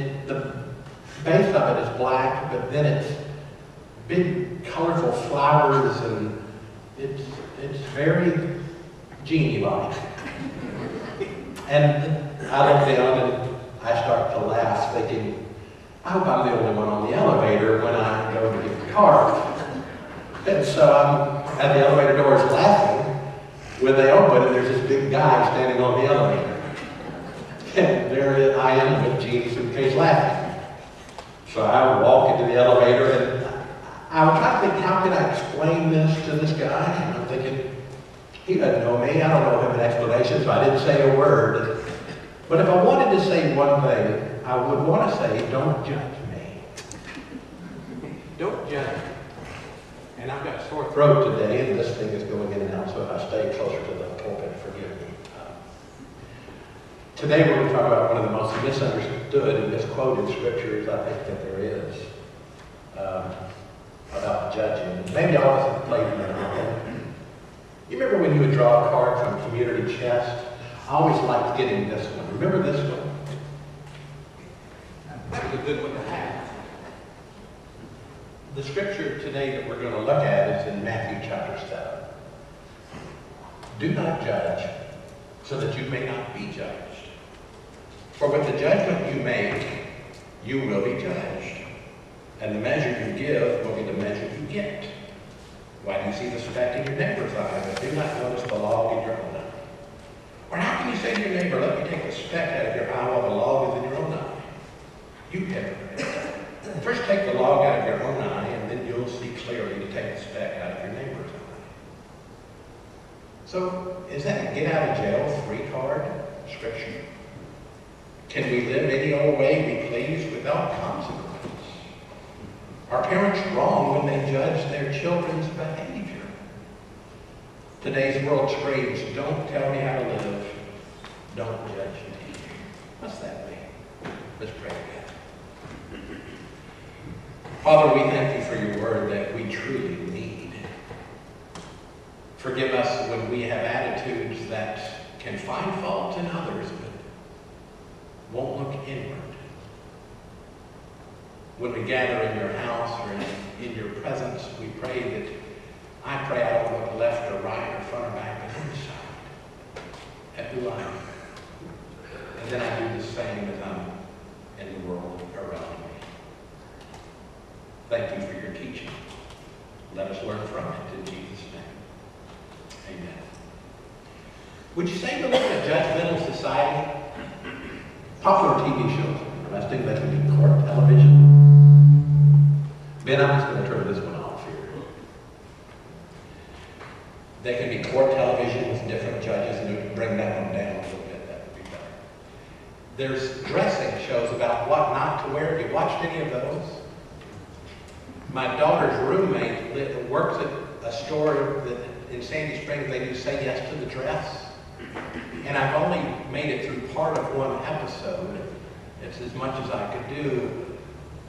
it, the base of it is black, but then it's big, colorful flowers, and it's it's very genie-like. And I look down and I start to laugh, thinking, I hope I'm the only one on the elevator when I go to get the card. And so I'm at the elevator doors laughing. When they open, and there's this big guy standing on the elevator. And there I am with Jeannie's suitcase laughing. So I walk into the elevator and I was trying to think, how can I explain this to this guy? And I'm thinking, he doesn't know me. I don't know him an explanation, so I didn't say a word. But if I wanted to say one thing, I would want to say, don't judge me. Don't judge me. And I've got a sore throat today, and this thing is going in and out, so if I stay closer to the pulpit, forgive me. Today we're going to talk about one of the most misunderstood and misquoted scriptures I think that there is um, about judging. Maybe of us have played in that. You remember when you would draw a card from Community Chest? I always liked getting this one. Remember this one? That was a good one to have. The scripture today that we're going to look at is in Matthew chapter 7. Do not judge so that you may not be judged. For with the judgment you make, you will be judged. And the measure you give will be the measure you get. Why do you see the speck in your neighbor's eye, but do not notice the log in your own eye? Or how can you say to your neighbor, let me take the speck out of your eye while the log is in your own eye? You hypocrite. First take the log out of your own eye, and then you'll see clearly to take the speck out of your neighbor's eye. So, is that a get out of jail free card scripture? Can we live any old way we please without consequence? Are parents wrong when they judge their children's behavior? Today's world screams, don't tell me how to live, don't judge me. What's that mean? Let's pray together. Father, we thank you for your word that we truly need. Forgive us when we have attitudes that can find fault in others, won't look inward. When we gather in your house or in, in your presence, we pray that I pray I don't look left or right or front or back, but inside at who I am. And then I do the same as I'm in the world around me. Thank you for your teaching. Let us learn from it in Jesus' name. Amen. Would you say we live in a judgmental society? Popular TV shows, domestic, be court television. Ben, I'm just going to turn this one off here. They can be court television with different judges, and bring that one down a little bit. That would be better. There's dressing shows about what not to wear. Have you watched any of those? My daughter's roommate works at a store that in Sandy Springs. They do say yes to the dress. And I've only made it through part of one episode. It's as much as I could do.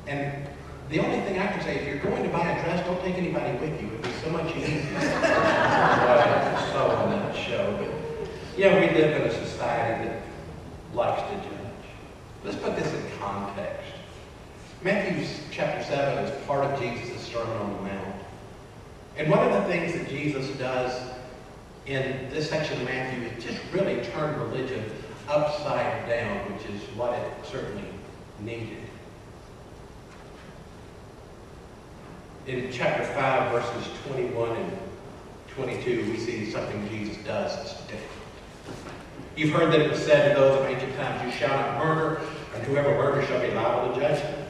And the only thing I can say, if you're going to buy a dress, don't take anybody with you. It'd be so much easier. So on that show. But yeah, we live in a society that likes to judge. Let's put this in context. Matthew chapter 7 is part of Jesus' Sermon on the Mount. And one of the things that Jesus does in this section of Matthew it just really turned religion upside down, which is what it certainly needed. In chapter 5, verses 21 and 22, we see something Jesus does that's different. You've heard that it was said to those of ancient times, You shall not murder, and whoever murders shall be liable to judgment.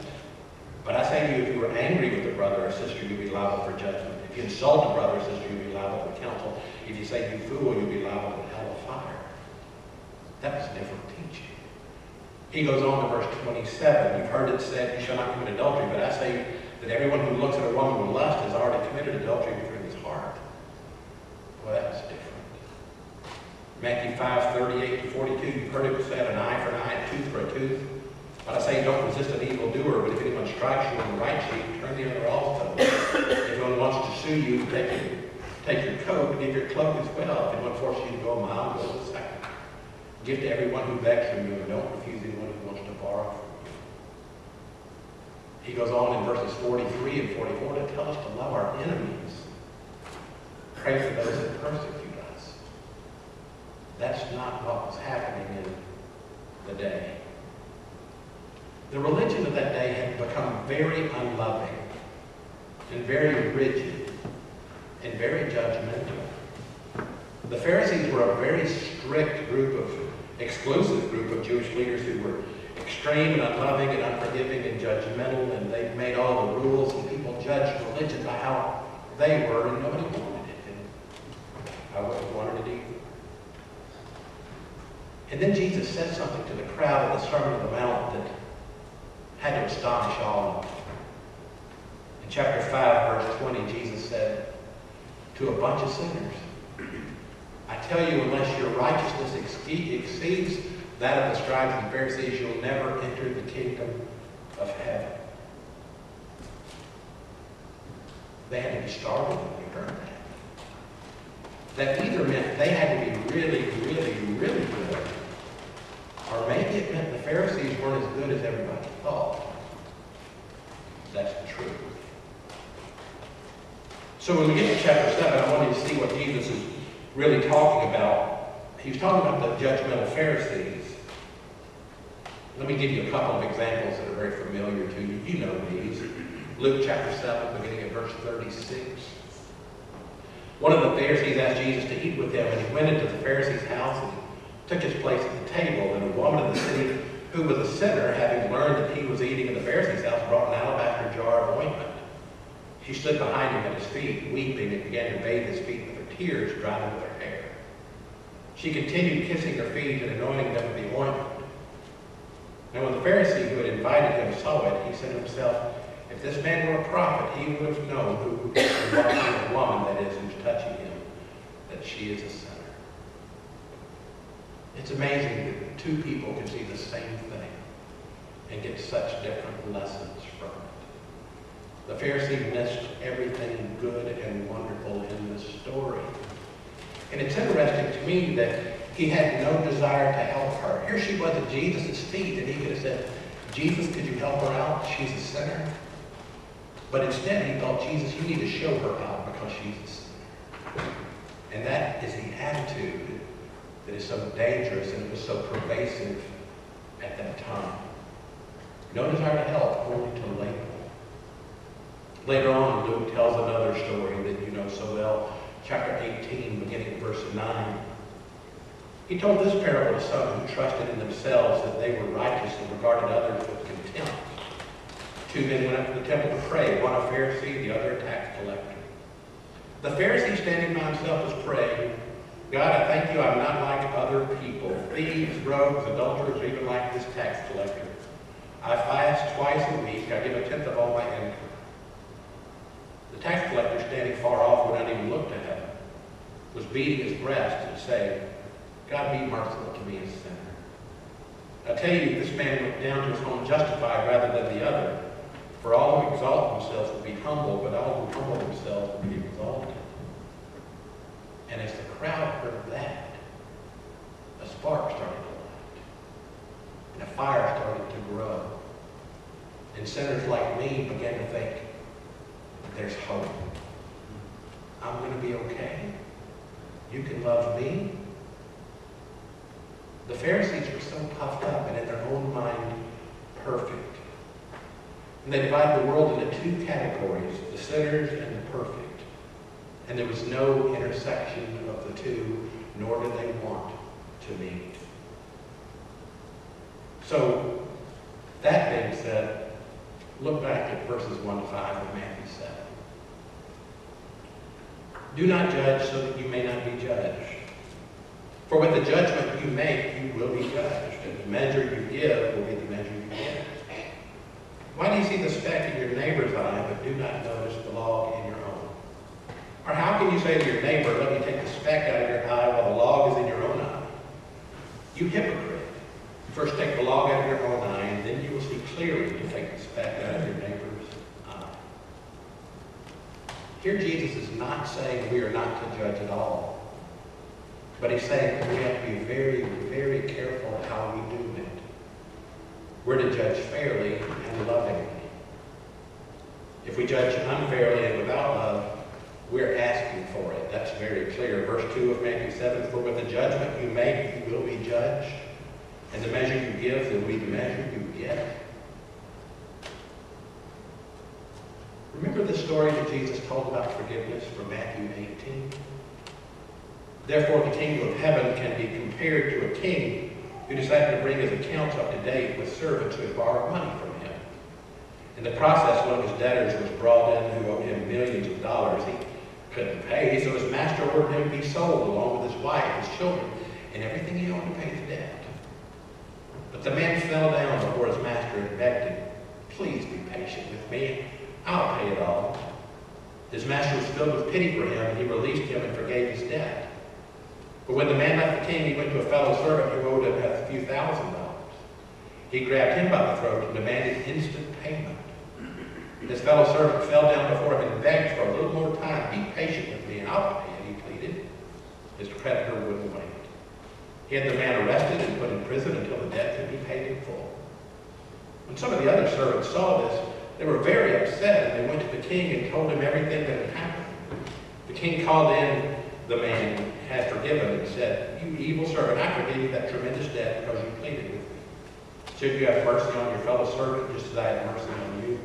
But I say to you, if you are angry with a brother or sister, you'll be liable for judgment. You insult a brother or sister, you'll be liable for counsel. If you say, You fool, you'll be liable to hell of fire. That was different teaching. He goes on to verse 27. You've heard it said, You shall not commit adultery. But I say that everyone who looks at a woman with lust has already committed adultery within his heart. Well, that was different. Matthew 5, 38 to 42, you've heard it said, an eye for an eye, a tooth for a tooth. But I say, don't resist an evildoer, but if anyone strikes you on the right cheek, turn the other also. To you, take your, take your coat, give your cloak as well. If anyone forces you to go a mile, go a second. Give to everyone who begs from you, and don't refuse anyone who wants to borrow from you. He goes on in verses 43 and 44 to tell us to love our enemies. Pray for those that persecute us. That's not what was happening in the day. The religion of that day had become very unloving and very rigid and very judgmental. The Pharisees were a very strict group of, exclusive group of Jewish leaders who were extreme and unloving and unforgiving and judgmental, and they made all the rules, and people judged religion by how they were, and nobody wanted it. And I wouldn't wanted it either. And then Jesus said something to the crowd at the Sermon on the Mount that had to astonish all of them. In chapter 5, verse 20, Jesus said to a bunch of sinners, I tell you, unless your righteousness exceeds that of the scribes and Pharisees, you'll never enter the kingdom of heaven. They had to be startled when they heard that. That either meant they had to be really, really, really good, or maybe it meant the Pharisees weren't as good as everybody thought. That's the truth. So when we get to chapter 7, I want you to see what Jesus is really talking about, he was talking about the judgmental Pharisees. Let me give you a couple of examples that are very familiar to you. You know these. Luke chapter 7, beginning at verse 36. One of the Pharisees asked Jesus to eat with them, and he went into the Pharisee's house and took his place at the table. And a woman of the city who was a sinner, having learned that he was eating in the Pharisee's house, brought an alabaster jar of ointment. She stood behind him at his feet, weeping, and began to bathe his feet with her tears, drying with. She continued kissing her feet and anointing them with the ointment. Now when the Pharisee who had invited him saw it, he said to himself, If this man were a prophet, he would have known who what kind of woman that is who's touching him, that she is a sinner. It's amazing that two people can see the same thing and get such different lessons from it. The Pharisee missed everything good and wonderful in this story. And it's interesting to me that he had no desire to help her. Here she was at Jesus' feet, and he could have said, Jesus, could you help her out? She's a sinner. But instead, he thought, Jesus, you need to show her out because she's a sinner. And that is the attitude that is so dangerous and it was so pervasive at that time. No desire to help, only to label. Later on, Luke tells another story that you know so well, chapter 18, beginning at verse 9. He told this parable to some who trusted in themselves that they were righteous and regarded others with contempt. Two men went up to the temple to pray, one a Pharisee, the other a tax collector. The Pharisee standing by himself was praying, God, I thank you I'm not like other people, thieves, rogues, adulterers, even like this tax collector. I fast twice a week. I give a tenth of all my income. The tax collector, standing far off, would not even look to heaven, was beating his breast and saying, God, be merciful to me, a sinner. I tell you, this man went down to his home justified rather than the other. For all who exalt themselves will be humbled, but all who humble themselves will be exalted. And as the crowd heard that, a spark started to light. And a fire started to grow. And sinners like me began to think, there's hope. I'm going to be okay. You can love me. The Pharisees were so puffed up and in their own mind perfect. And they divided the world into two categories, the sinners and the perfect. And there was no intersection of the two, nor did they want to meet. So, that being said, look back at verses 1 to 5 of Matthew 7. Do not judge so that you may not be judged. For with the judgment you make, you will be judged, and the measure you give will be the measure you get. Why do you see the speck in your neighbor's eye, but do not notice the log in your own? Or how can you say to your neighbor, let me take the speck out of your eye while the log is in your own eye? You hypocrite. First take the log out of your own eye, and then you will see clearly to take the speck out of your neighbor's eye. Here Jesus is not saying we are not to judge at all. But he's saying we have to be very, very careful how we do it. We're to judge fairly and lovingly. If we judge unfairly and without love, we're asking for it. That's very clear. Verse 2 of Matthew 7, For with the judgment you make, you will be judged. And the measure you give will be the measure you get. Remember the story that Jesus told about forgiveness from Matthew 18? Therefore, the kingdom of heaven can be compared to a king who decided to bring his accounts up to date with servants who had borrowed money from him. In the process, one of his debtors was brought in who owed him millions of dollars. He couldn't pay, so his master ordered him to be sold along with his wife, his children, and everything he owned to pay the debt. The man fell down before his master and begged him, Please be patient with me. I'll pay it all. His master was filled with pity for him, and he released him and forgave his debt. But when the man left the king, he went to a fellow servant who owed him a few thousand dollars. He grabbed him by the throat and demanded instant payment. His fellow servant fell down before him and begged for a little more time. Be patient with me, and I'll pay it, he pleaded. His creditor wouldn't wait. He had the man arrested and put in prison until the debt could be paid in full. When some of the other servants saw this, they were very upset, and they went to the king and told him everything that had happened. The king called in the man had forgiven him, and said, You evil servant, I forgave you that tremendous debt because you pleaded with me. Should you have mercy on your fellow servant just as I had mercy on you?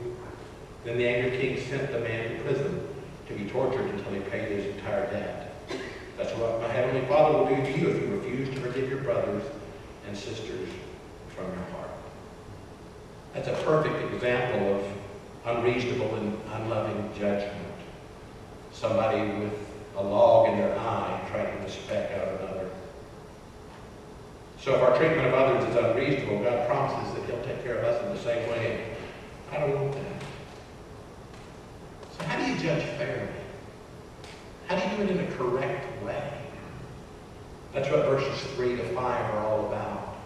Then the angry king sent the man to prison to be tortured until he paid his entire debt. That's what my heavenly Father will do to you if you refuse to forgive your brothers and sisters from your heart. That's a perfect example of unreasonable and unloving judgment. Somebody with a log in their eye trying to speck out another. So if our treatment of others is unreasonable, God promises that he'll take care of us in the same way. I don't want that. So how do you judge fairly? How do you do it in a correct way? That's what verses 3 to 5 are all about.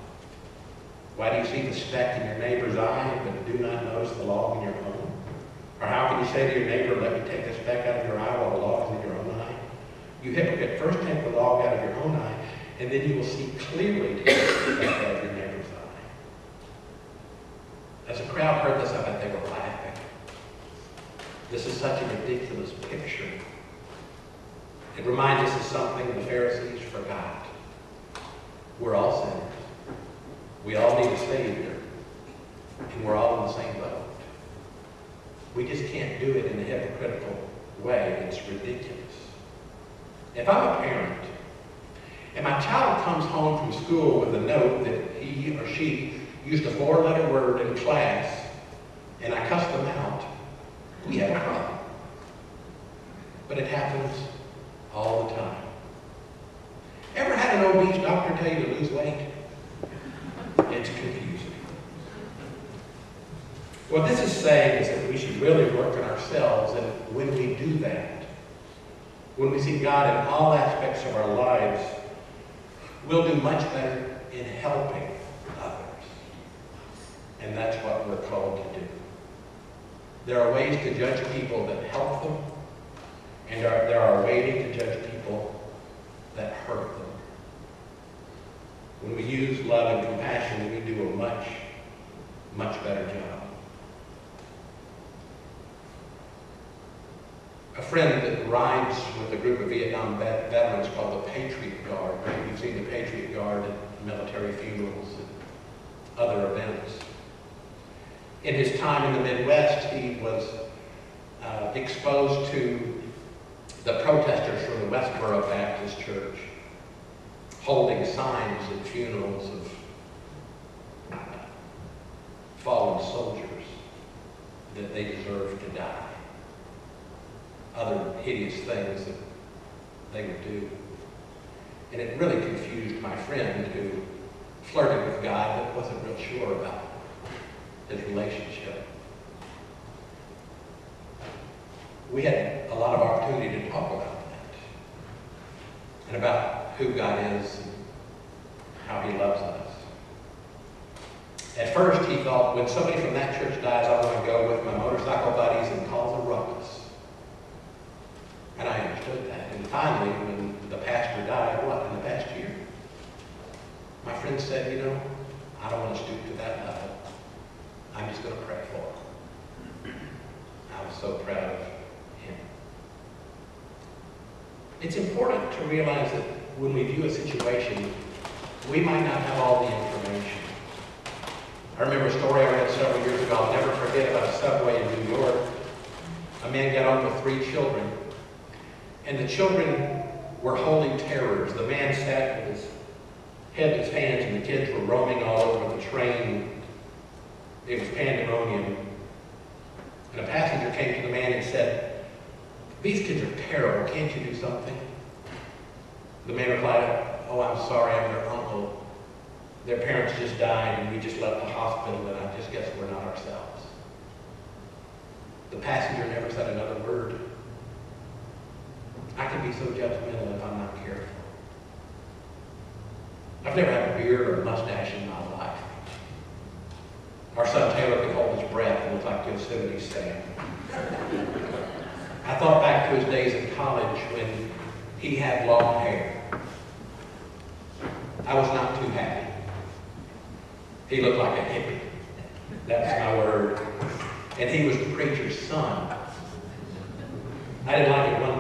Why do you see the speck in your neighbor's eye, but do not notice the log in your own? Or how can you say to your neighbor, let me take the speck out of your eye while the log is in your own eye? You hypocrite, first take the log out of your own eye, and then you will see clearly to take the speck out of your neighbor's eye. As the crowd heard this, I bet they were laughing. This is such a ridiculous picture. It reminds us of something the Pharisees forgot. We're all sinners. We all need a Savior. And we're all in the same boat. We just can't do it in a hypocritical way. It's ridiculous. If I'm a parent, and my child comes home from school with a note that he or she used a four-letter word in class, and I cuss them out, we have a problem. But it happens all the time. Ever had an obese doctor tell you to lose weight? It's confusing. What this is saying is that we should really work on ourselves, and when we do that, when we see God in all aspects of our lives, we'll do much better in helping others. And that's what we're called to do. There are ways to judge people that help them, and are, there are ways to judge people that hurt them. When we use love and compassion, we do a much, much better job. A friend that rides with a group of Vietnam vet- veterans called the Patriot Guard. You've seen the Patriot Guard at military funerals and other events. In his time in the Midwest, he was uh, exposed to the protesters from the Westboro Baptist Church holding signs at funerals of fallen soldiers that they deserve to die. Other hideous things that they would do. And it really confused my friend who flirted with guy that wasn't real sure about his relationship. We had a lot of opportunity to talk about that and about who God is and how he loves us. At first, he thought, when somebody from that church dies, I'm going to go with my motorcycle buddies and cause a ruckus. And I understood that. And finally, when the pastor died, what, in the past year? My friend said, you know, I don't want to stoop to that level. I'm just going to pray for him. I was so proud of him. It's important to realize that when we view a situation, we might not have all the information. I remember a story I read several years ago. I'll never forget about a subway in New York. A man got on with three children, and the children were holy terrors. The man sat with his head in his hands, and the kids were roaming all over the train. It was pandemonium. And a passenger came to the man and said, These kids are terrible. Can't you do something? The man replied, Oh, I'm sorry. I'm their uncle. Their parents just died, and we just left the hospital, and I just guess we're not ourselves. The passenger never said another word. I can be so judgmental if I'm not careful. I've never had a beard or a mustache in my life. Our son Taylor could hold his breath and look like Yosemite Sam. I thought back to his days in college when he had long hair. I was not too happy. He looked like a hippie. That's my word. And he was the preacher's son. I didn't like it one